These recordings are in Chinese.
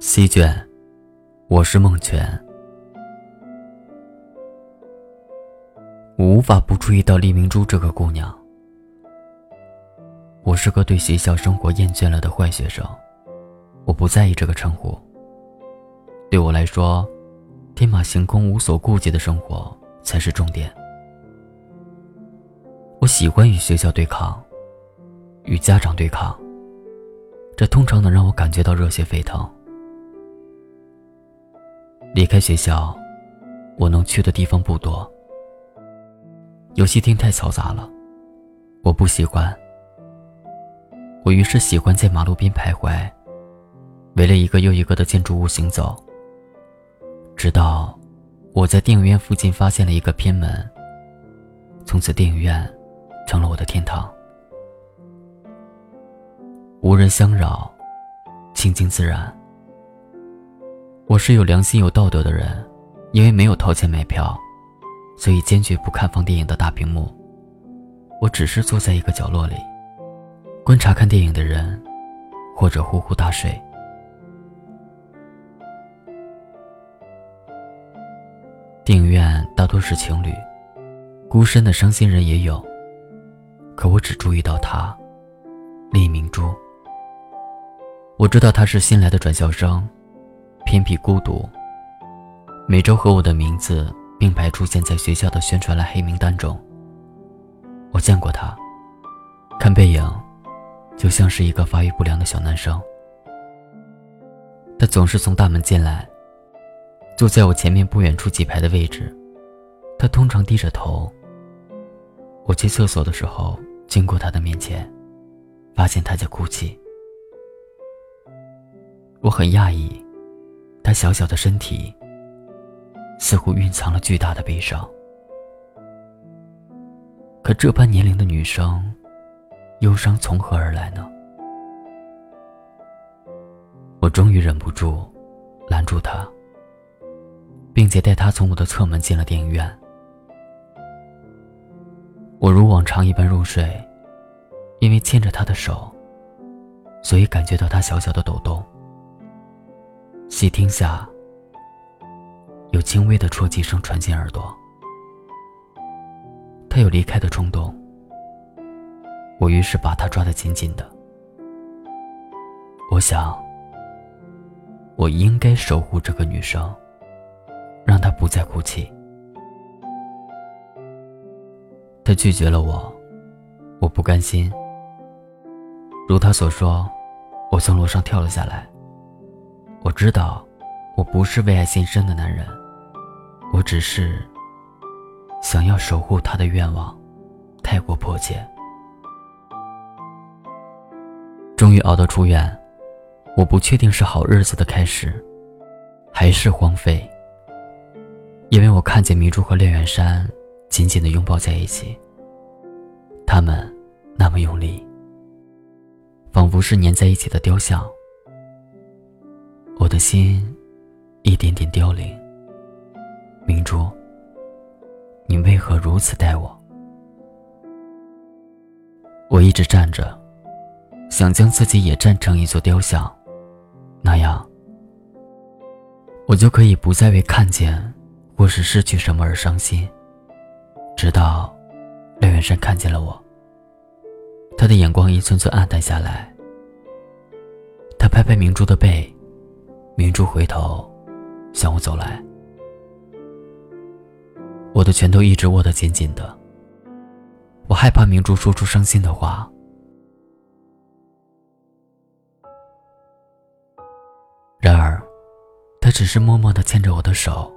C 卷，我是孟泉。我无法不注意到黎明珠这个姑娘。我是个对学校生活厌倦了的坏学生，我不在意这个称呼。对我来说，天马行空、无所顾忌的生活才是重点。我喜欢与学校对抗，与家长对抗，这通常能让我感觉到热血沸腾。离开学校，我能去的地方不多。游戏厅太嘈杂了，我不喜欢。我于是喜欢在马路边徘徊，围了一个又一个的建筑物行走，直到我在电影院附近发现了一个偏门。从此，电影院成了我的天堂，无人相扰，清静自然。我是有良心、有道德的人，因为没有掏钱买票，所以坚决不看放电影的大屏幕。我只是坐在一个角落里，观察看电影的人，或者呼呼大睡。电影院大多是情侣，孤身的伤心人也有，可我只注意到他，厉明珠。我知道他是新来的转校生。偏僻孤独。每周和我的名字并排出现在学校的宣传栏黑名单中。我见过他，看背影，就像是一个发育不良的小男生。他总是从大门进来，坐在我前面不远处几排的位置。他通常低着头。我去厕所的时候经过他的面前，发现他在哭泣。我很讶异。她小小的身体，似乎蕴藏了巨大的悲伤。可这般年龄的女生，忧伤从何而来呢？我终于忍不住，拦住她，并且带她从我的侧门进了电影院。我如往常一般入睡，因为牵着她的手，所以感觉到她小小的抖动。细听下，有轻微的啜泣声传进耳朵。他有离开的冲动，我于是把他抓得紧紧的。我想，我应该守护这个女生，让她不再哭泣。他拒绝了我，我不甘心。如他所说，我从楼上跳了下来。我知道，我不是为爱献身的男人，我只是想要守护他的愿望，太过迫切。终于熬到出院，我不确定是好日子的开始，还是荒废。因为我看见明珠和廖远山紧紧的拥抱在一起，他们那么用力，仿佛是粘在一起的雕像。我的心一点点凋零。明珠，你为何如此待我？我一直站着，想将自己也站成一座雕像，那样，我就可以不再为看见或是失去什么而伤心。直到廖远山看见了我，他的眼光一寸寸暗淡下来。他拍拍明珠的背。明珠回头，向我走来。我的拳头一直握得紧紧的。我害怕明珠说出伤心的话。然而，他只是默默地牵着我的手，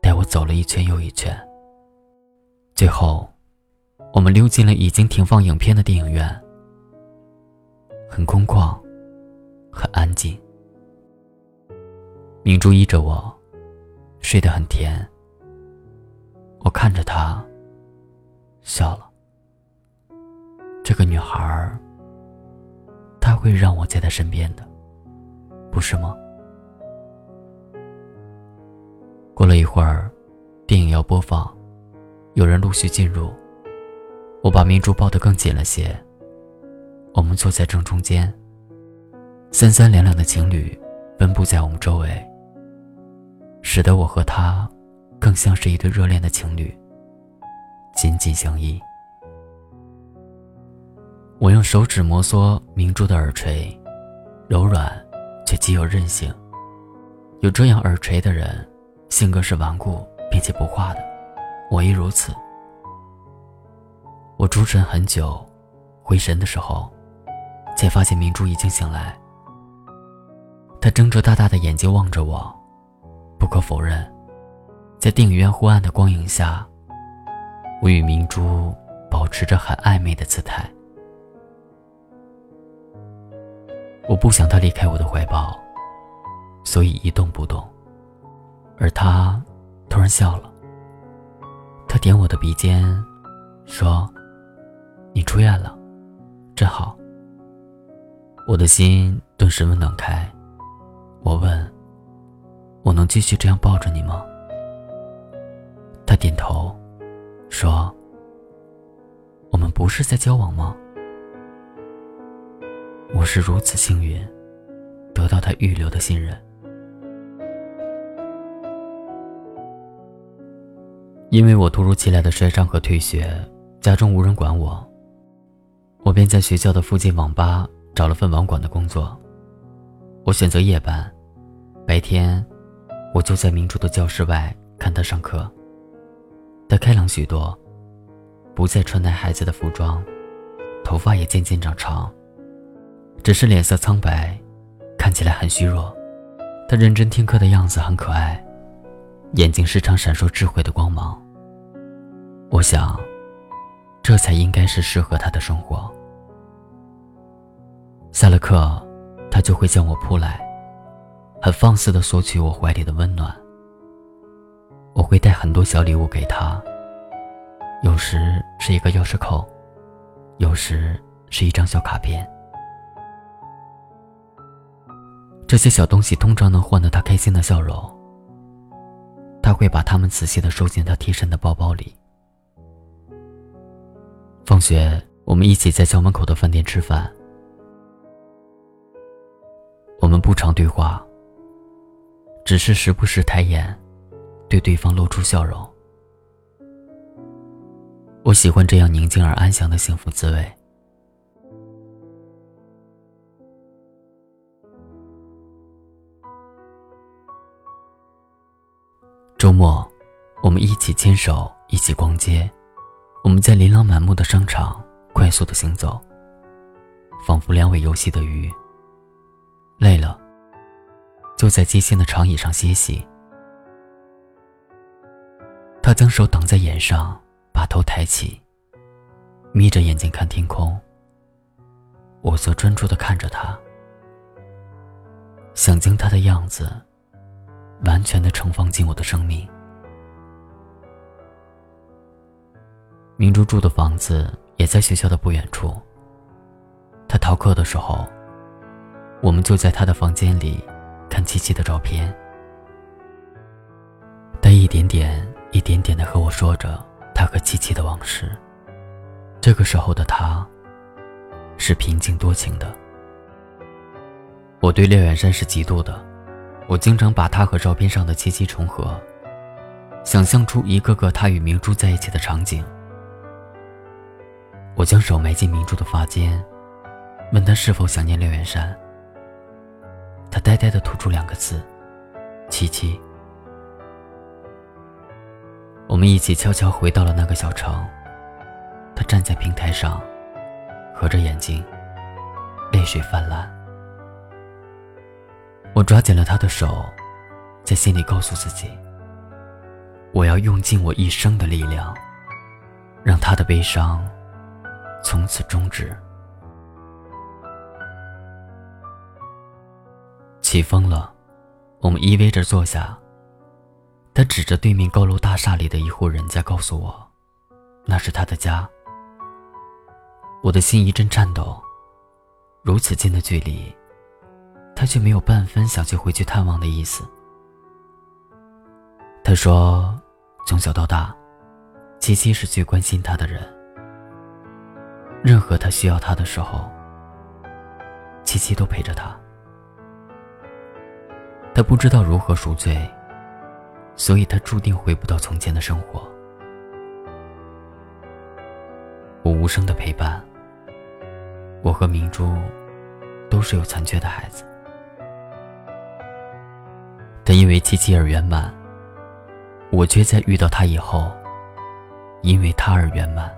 带我走了一圈又一圈。最后，我们溜进了已经停放影片的电影院，很空旷，很安静。明珠依着我，睡得很甜。我看着她，笑了。这个女孩儿，她会让我在她身边的，不是吗？过了一会儿，电影要播放，有人陆续进入。我把明珠抱得更紧了些。我们坐在正中间，三三两两的情侣。分布在我们周围，使得我和他更像是一对热恋的情侣，紧紧相依。我用手指摩挲明珠的耳垂，柔软却极有韧性。有这样耳垂的人，性格是顽固并且不化的，我亦如此。我出神很久，回神的时候，才发现明珠已经醒来。他睁着大大的眼睛望着我，不可否认，在电影院昏暗的光影下，我与明珠保持着很暧昧的姿态。我不想他离开我的怀抱，所以一动不动。而他突然笑了。他点我的鼻尖，说：“你出院了，真好。”我的心顿时温暖开。我问：“继续这样抱着你吗？”他点头，说：“我们不是在交往吗？”我是如此幸运，得到他预留的信任。因为我突如其来的摔伤和退学，家中无人管我，我便在学校的附近网吧找了份网管的工作。我选择夜班，白天我就在明珠的教室外看他上课。他开朗许多，不再穿戴孩子的服装，头发也渐渐长长。只是脸色苍白，看起来很虚弱。他认真听课的样子很可爱，眼睛时常闪烁智慧的光芒。我想，这才应该是适合他的生活。下了课，他就会向我扑来，很放肆地索取我怀里的温暖。我会带很多小礼物给他，有时是一个钥匙扣，有时是一张小卡片。这些小东西通常能换得他开心的笑容。他会把它们仔细的收进他贴身的包包里。放学，我们一起在校门口的饭店吃饭。我们不常对话，只是时不时抬眼，对对方露出笑容。我喜欢这样宁静而安详的幸福滋味。周末，我们一起牵手，一起逛街。我们在琳琅满目的商场快速的行走，仿佛两尾游戏的鱼。累了，就在街心的长椅上歇息。他将手挡在眼上，把头抬起，眯着眼睛看天空。我则专注的看着他，想将他的样子。完全的盛放进我的生命。明珠住的房子也在学校的不远处。他逃课的时候，我们就在他的房间里看七七的照片。他一点点、一点点的和我说着他和七七的往事。这个时候的他，是平静多情的。我对廖远山是嫉妒的。我经常把他和照片上的七七重合，想象出一个个他与明珠在一起的场景。我将手埋进明珠的发间，问他是否想念廖远山。他呆呆地吐出两个字：“七七。”我们一起悄悄回到了那个小城。他站在平台上，合着眼睛，泪水泛滥。我抓紧了他的手，在心里告诉自己：我要用尽我一生的力量，让他的悲伤从此终止。起风了，我们依偎着坐下。他指着对面高楼大厦里的一户人家，告诉我，那是他的家。我的心一阵颤抖，如此近的距离。他却没有半分想去回去探望的意思。他说：“从小到大，七七是最关心他的人。任何他需要他的时候，七七都陪着他。他不知道如何赎罪，所以他注定回不到从前的生活。我无声的陪伴。我和明珠都是有残缺的孩子。他因为七七而圆满，我却在遇到他以后，因为他而圆满。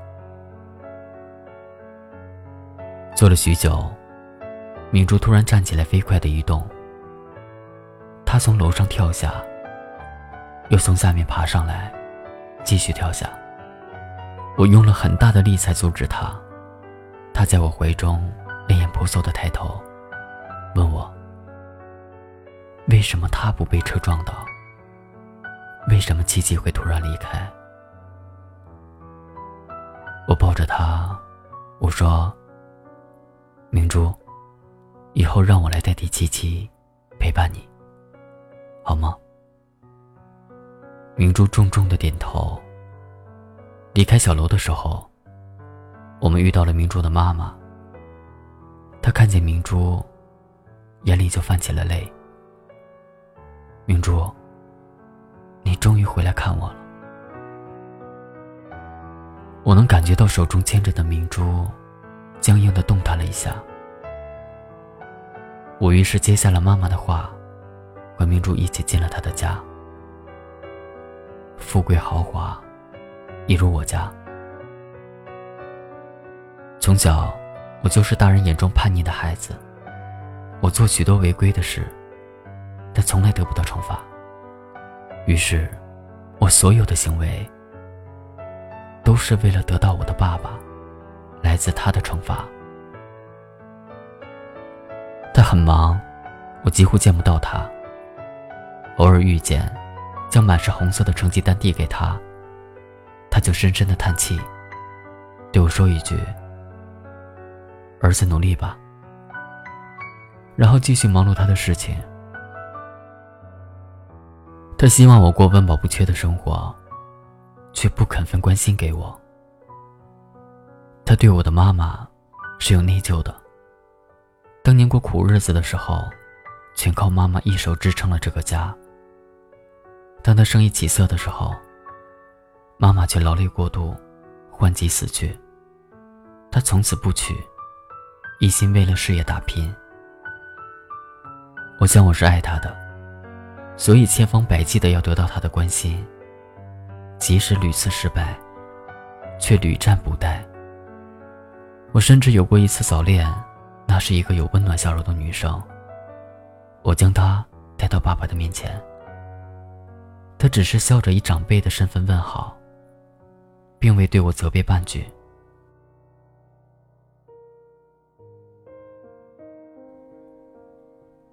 坐了许久，明珠突然站起来，飞快的移动。他从楼上跳下，又从下面爬上来，继续跳下。我用了很大的力才阻止他。他在我怀中，泪眼婆娑的抬头，问我：“为什么他不被车撞到？为什么七七会突然离开？”我抱着他，我说：“明珠，以后让我来代替七七，陪伴你，好吗？”明珠重重的点头。离开小楼的时候。我们遇到了明珠的妈妈。她看见明珠，眼里就泛起了泪。明珠，你终于回来看我了。我能感觉到手中牵着的明珠，僵硬的动弹了一下。我于是接下了妈妈的话，和明珠一起进了他的家。富贵豪华，一如我家。从小，我就是大人眼中叛逆的孩子。我做许多违规的事，但从来得不到惩罚。于是，我所有的行为都是为了得到我的爸爸，来自他的惩罚。他很忙，我几乎见不到他。偶尔遇见，将满是红色的成绩单递给他，他就深深的叹气，对我说一句。儿子，努力吧。然后继续忙碌他的事情。他希望我过温饱不缺的生活，却不肯分关心给我。他对我的妈妈是有内疚的。当年过苦日子的时候，全靠妈妈一手支撑了这个家。当他生意起色的时候，妈妈却劳累过度，患疾死去。他从此不娶。一心为了事业打拼，我想我是爱他的，所以千方百计的要得到他的关心。即使屡次失败，却屡战不殆。我甚至有过一次早恋，那是一个有温暖笑容的女生。我将她带到爸爸的面前，他只是笑着以长辈的身份问好，并未对我责备半句。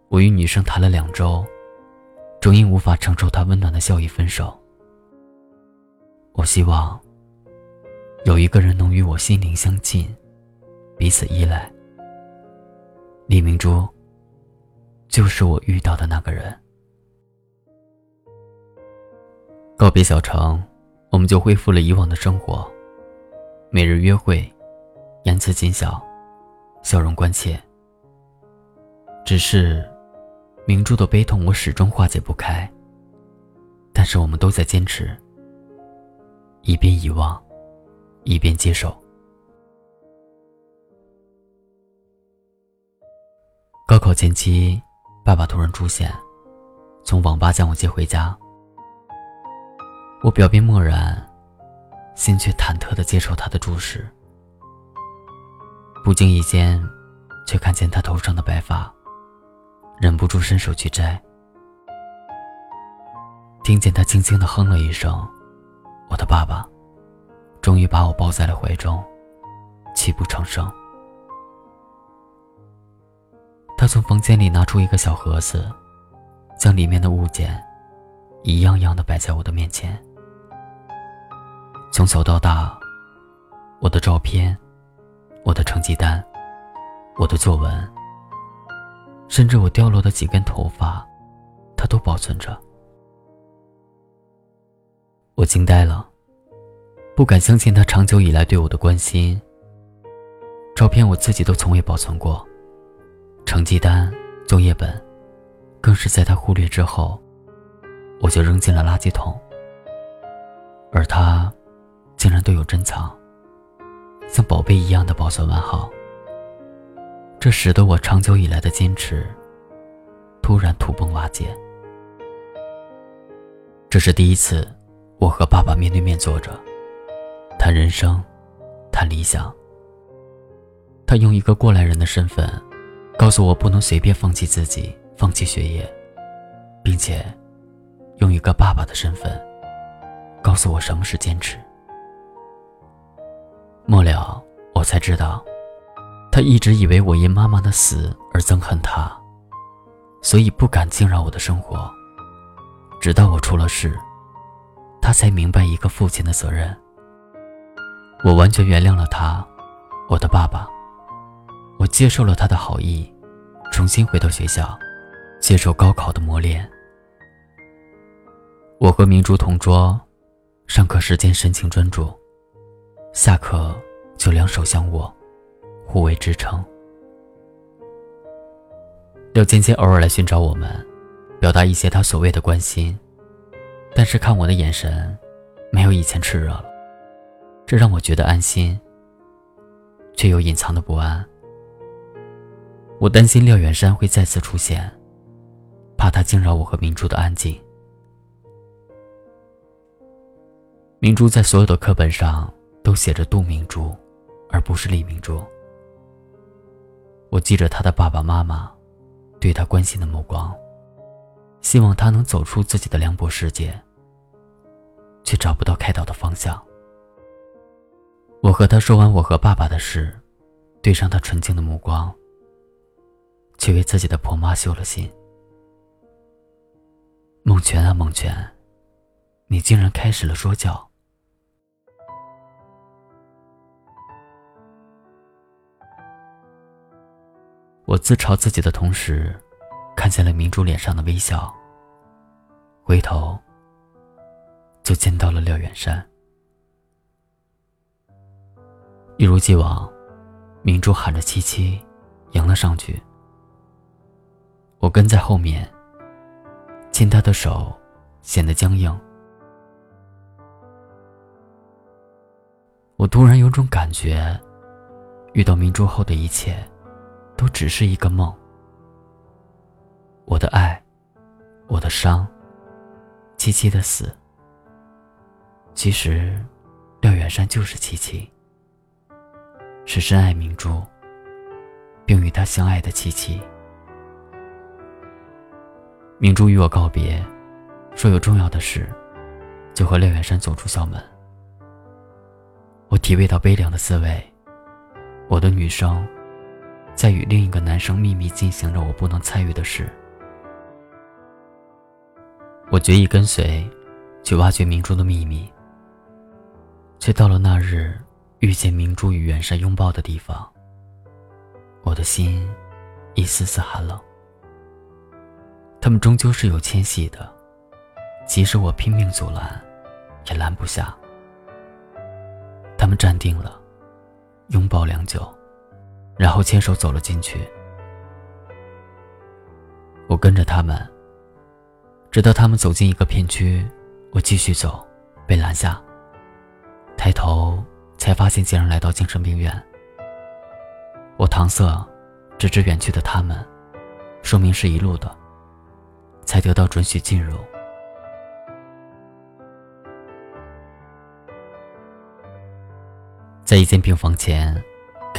我与女生谈了两周，终因无法承受她温暖的笑意分手。我希望有一个人能与我心灵相近，彼此依赖。李明珠就是我遇到的那个人。告别小城，我们就恢复了以往的生活，每日约会，言辞谨小，笑容关切。只是。明珠的悲痛，我始终化解不开。但是我们都在坚持，一边遗忘，一边接受。高考前期，爸爸突然出现，从网吧将我接回家。我表面漠然，心却忐忑的接受他的注视。不经意间，却看见他头上的白发。忍不住伸手去摘，听见他轻轻的哼了一声，我的爸爸终于把我抱在了怀中，泣不成声。他从房间里拿出一个小盒子，将里面的物件一样样的摆在我的面前。从小到大，我的照片，我的成绩单，我的作文。甚至我掉落的几根头发，他都保存着。我惊呆了，不敢相信他长久以来对我的关心。照片我自己都从未保存过，成绩单、作业本，更是在他忽略之后，我就扔进了垃圾桶。而他，竟然都有珍藏，像宝贝一样的保存完好。这使得我长久以来的坚持，突然土崩瓦解。这是第一次，我和爸爸面对面坐着，谈人生，谈理想。他用一个过来人的身份，告诉我不能随便放弃自己，放弃学业，并且，用一个爸爸的身份。告诉我什么是坚持。末了，我才知道，他一直以为我因妈妈的死而憎恨他，所以不敢惊扰我的生活。直到我出了事，他才明白一个父亲的责任。我完全原谅了他，我的爸爸。我接受了他的好意，重新回到学校，接受高考的磨练。我和明珠同桌。上课时间神情专注，下课就两手相握，互为支撑。廖芊芊偶尔来寻找我们，表达一些她所谓的关心，但是看我的眼神，没有以前炽热了，这让我觉得安心，却又隐藏的不安。我担心廖远山会再次出现，怕他惊扰我和明珠的安静。明珠在所有的课本上都写着杜明珠，而不是李明珠。我记着他的爸爸妈妈对他关心的目光，希望他能走出自己的凉薄世界，却找不到开导的方向。我和他说完我和爸爸的事，对上他纯净的目光，却为自己的婆妈修了心。孟泉啊，孟泉，你竟然开始了说教！自嘲自己的同时，看见了明珠脸上的微笑。回头，就见到了廖远山。一如既往，明珠喊着“七七”，迎了上去。我跟在后面，牵她的手，显得僵硬。我突然有种感觉，遇到明珠后的一切。都只是一个梦。我的爱，我的伤，七七的死。其实，廖远山就是七七，是深爱明珠，并与他相爱的七七。明珠与我告别，说有重要的事，就和廖远山走出校门。我体味到悲凉的滋味，我的女生。在与另一个男生秘密进行着我不能参与的事，我决意跟随，去挖掘明珠的秘密。却到了那日遇见明珠与远山拥抱的地方，我的心一丝丝寒冷。他们终究是有迁徙的，即使我拼命阻拦，也拦不下。他们站定了，拥抱良久。然后牵手走了进去，我跟着他们，直到他们走进一个片区，我继续走，被拦下。抬头才发现竟然来到精神病院。我搪塞，指指远去的他们，说明是一路的，才得到准许进入。在一间病房前。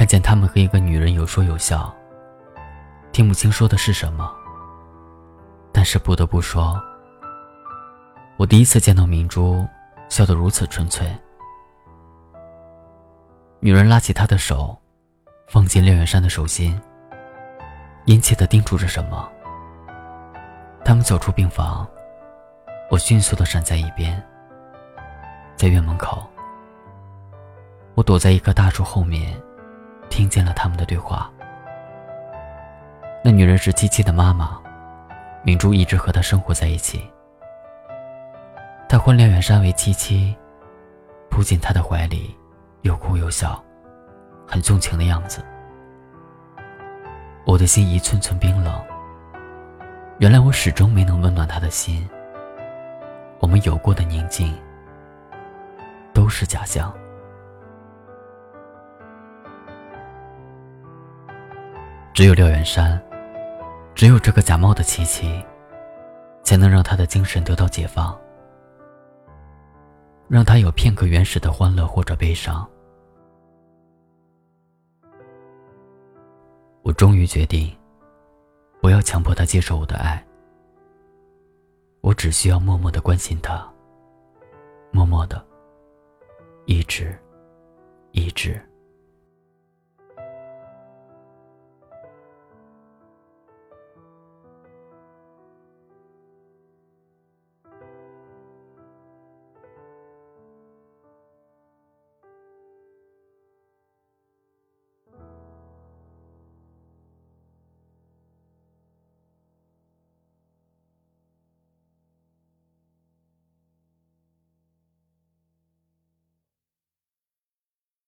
看见他们和一个女人有说有笑，听不清说的是什么。但是不得不说，我第一次见到明珠笑得如此纯粹。女人拉起他的手，放进廖远山的手心，殷切地叮嘱着什么。他们走出病房，我迅速地闪在一边。在院门口，我躲在一棵大树后面。听见了他们的对话。那女人是七七的妈妈，明珠一直和她生活在一起。她婚恋远山为七七，扑进他的怀里，又哭又笑，很纵情的样子。我的心一寸寸冰冷。原来我始终没能温暖他的心。我们有过的宁静，都是假象。只有廖元山，只有这个假冒的琪琪，才能让他的精神得到解放，让他有片刻原始的欢乐或者悲伤。我终于决定，不要强迫他接受我的爱。我只需要默默的关心他，默默的，一直，一直。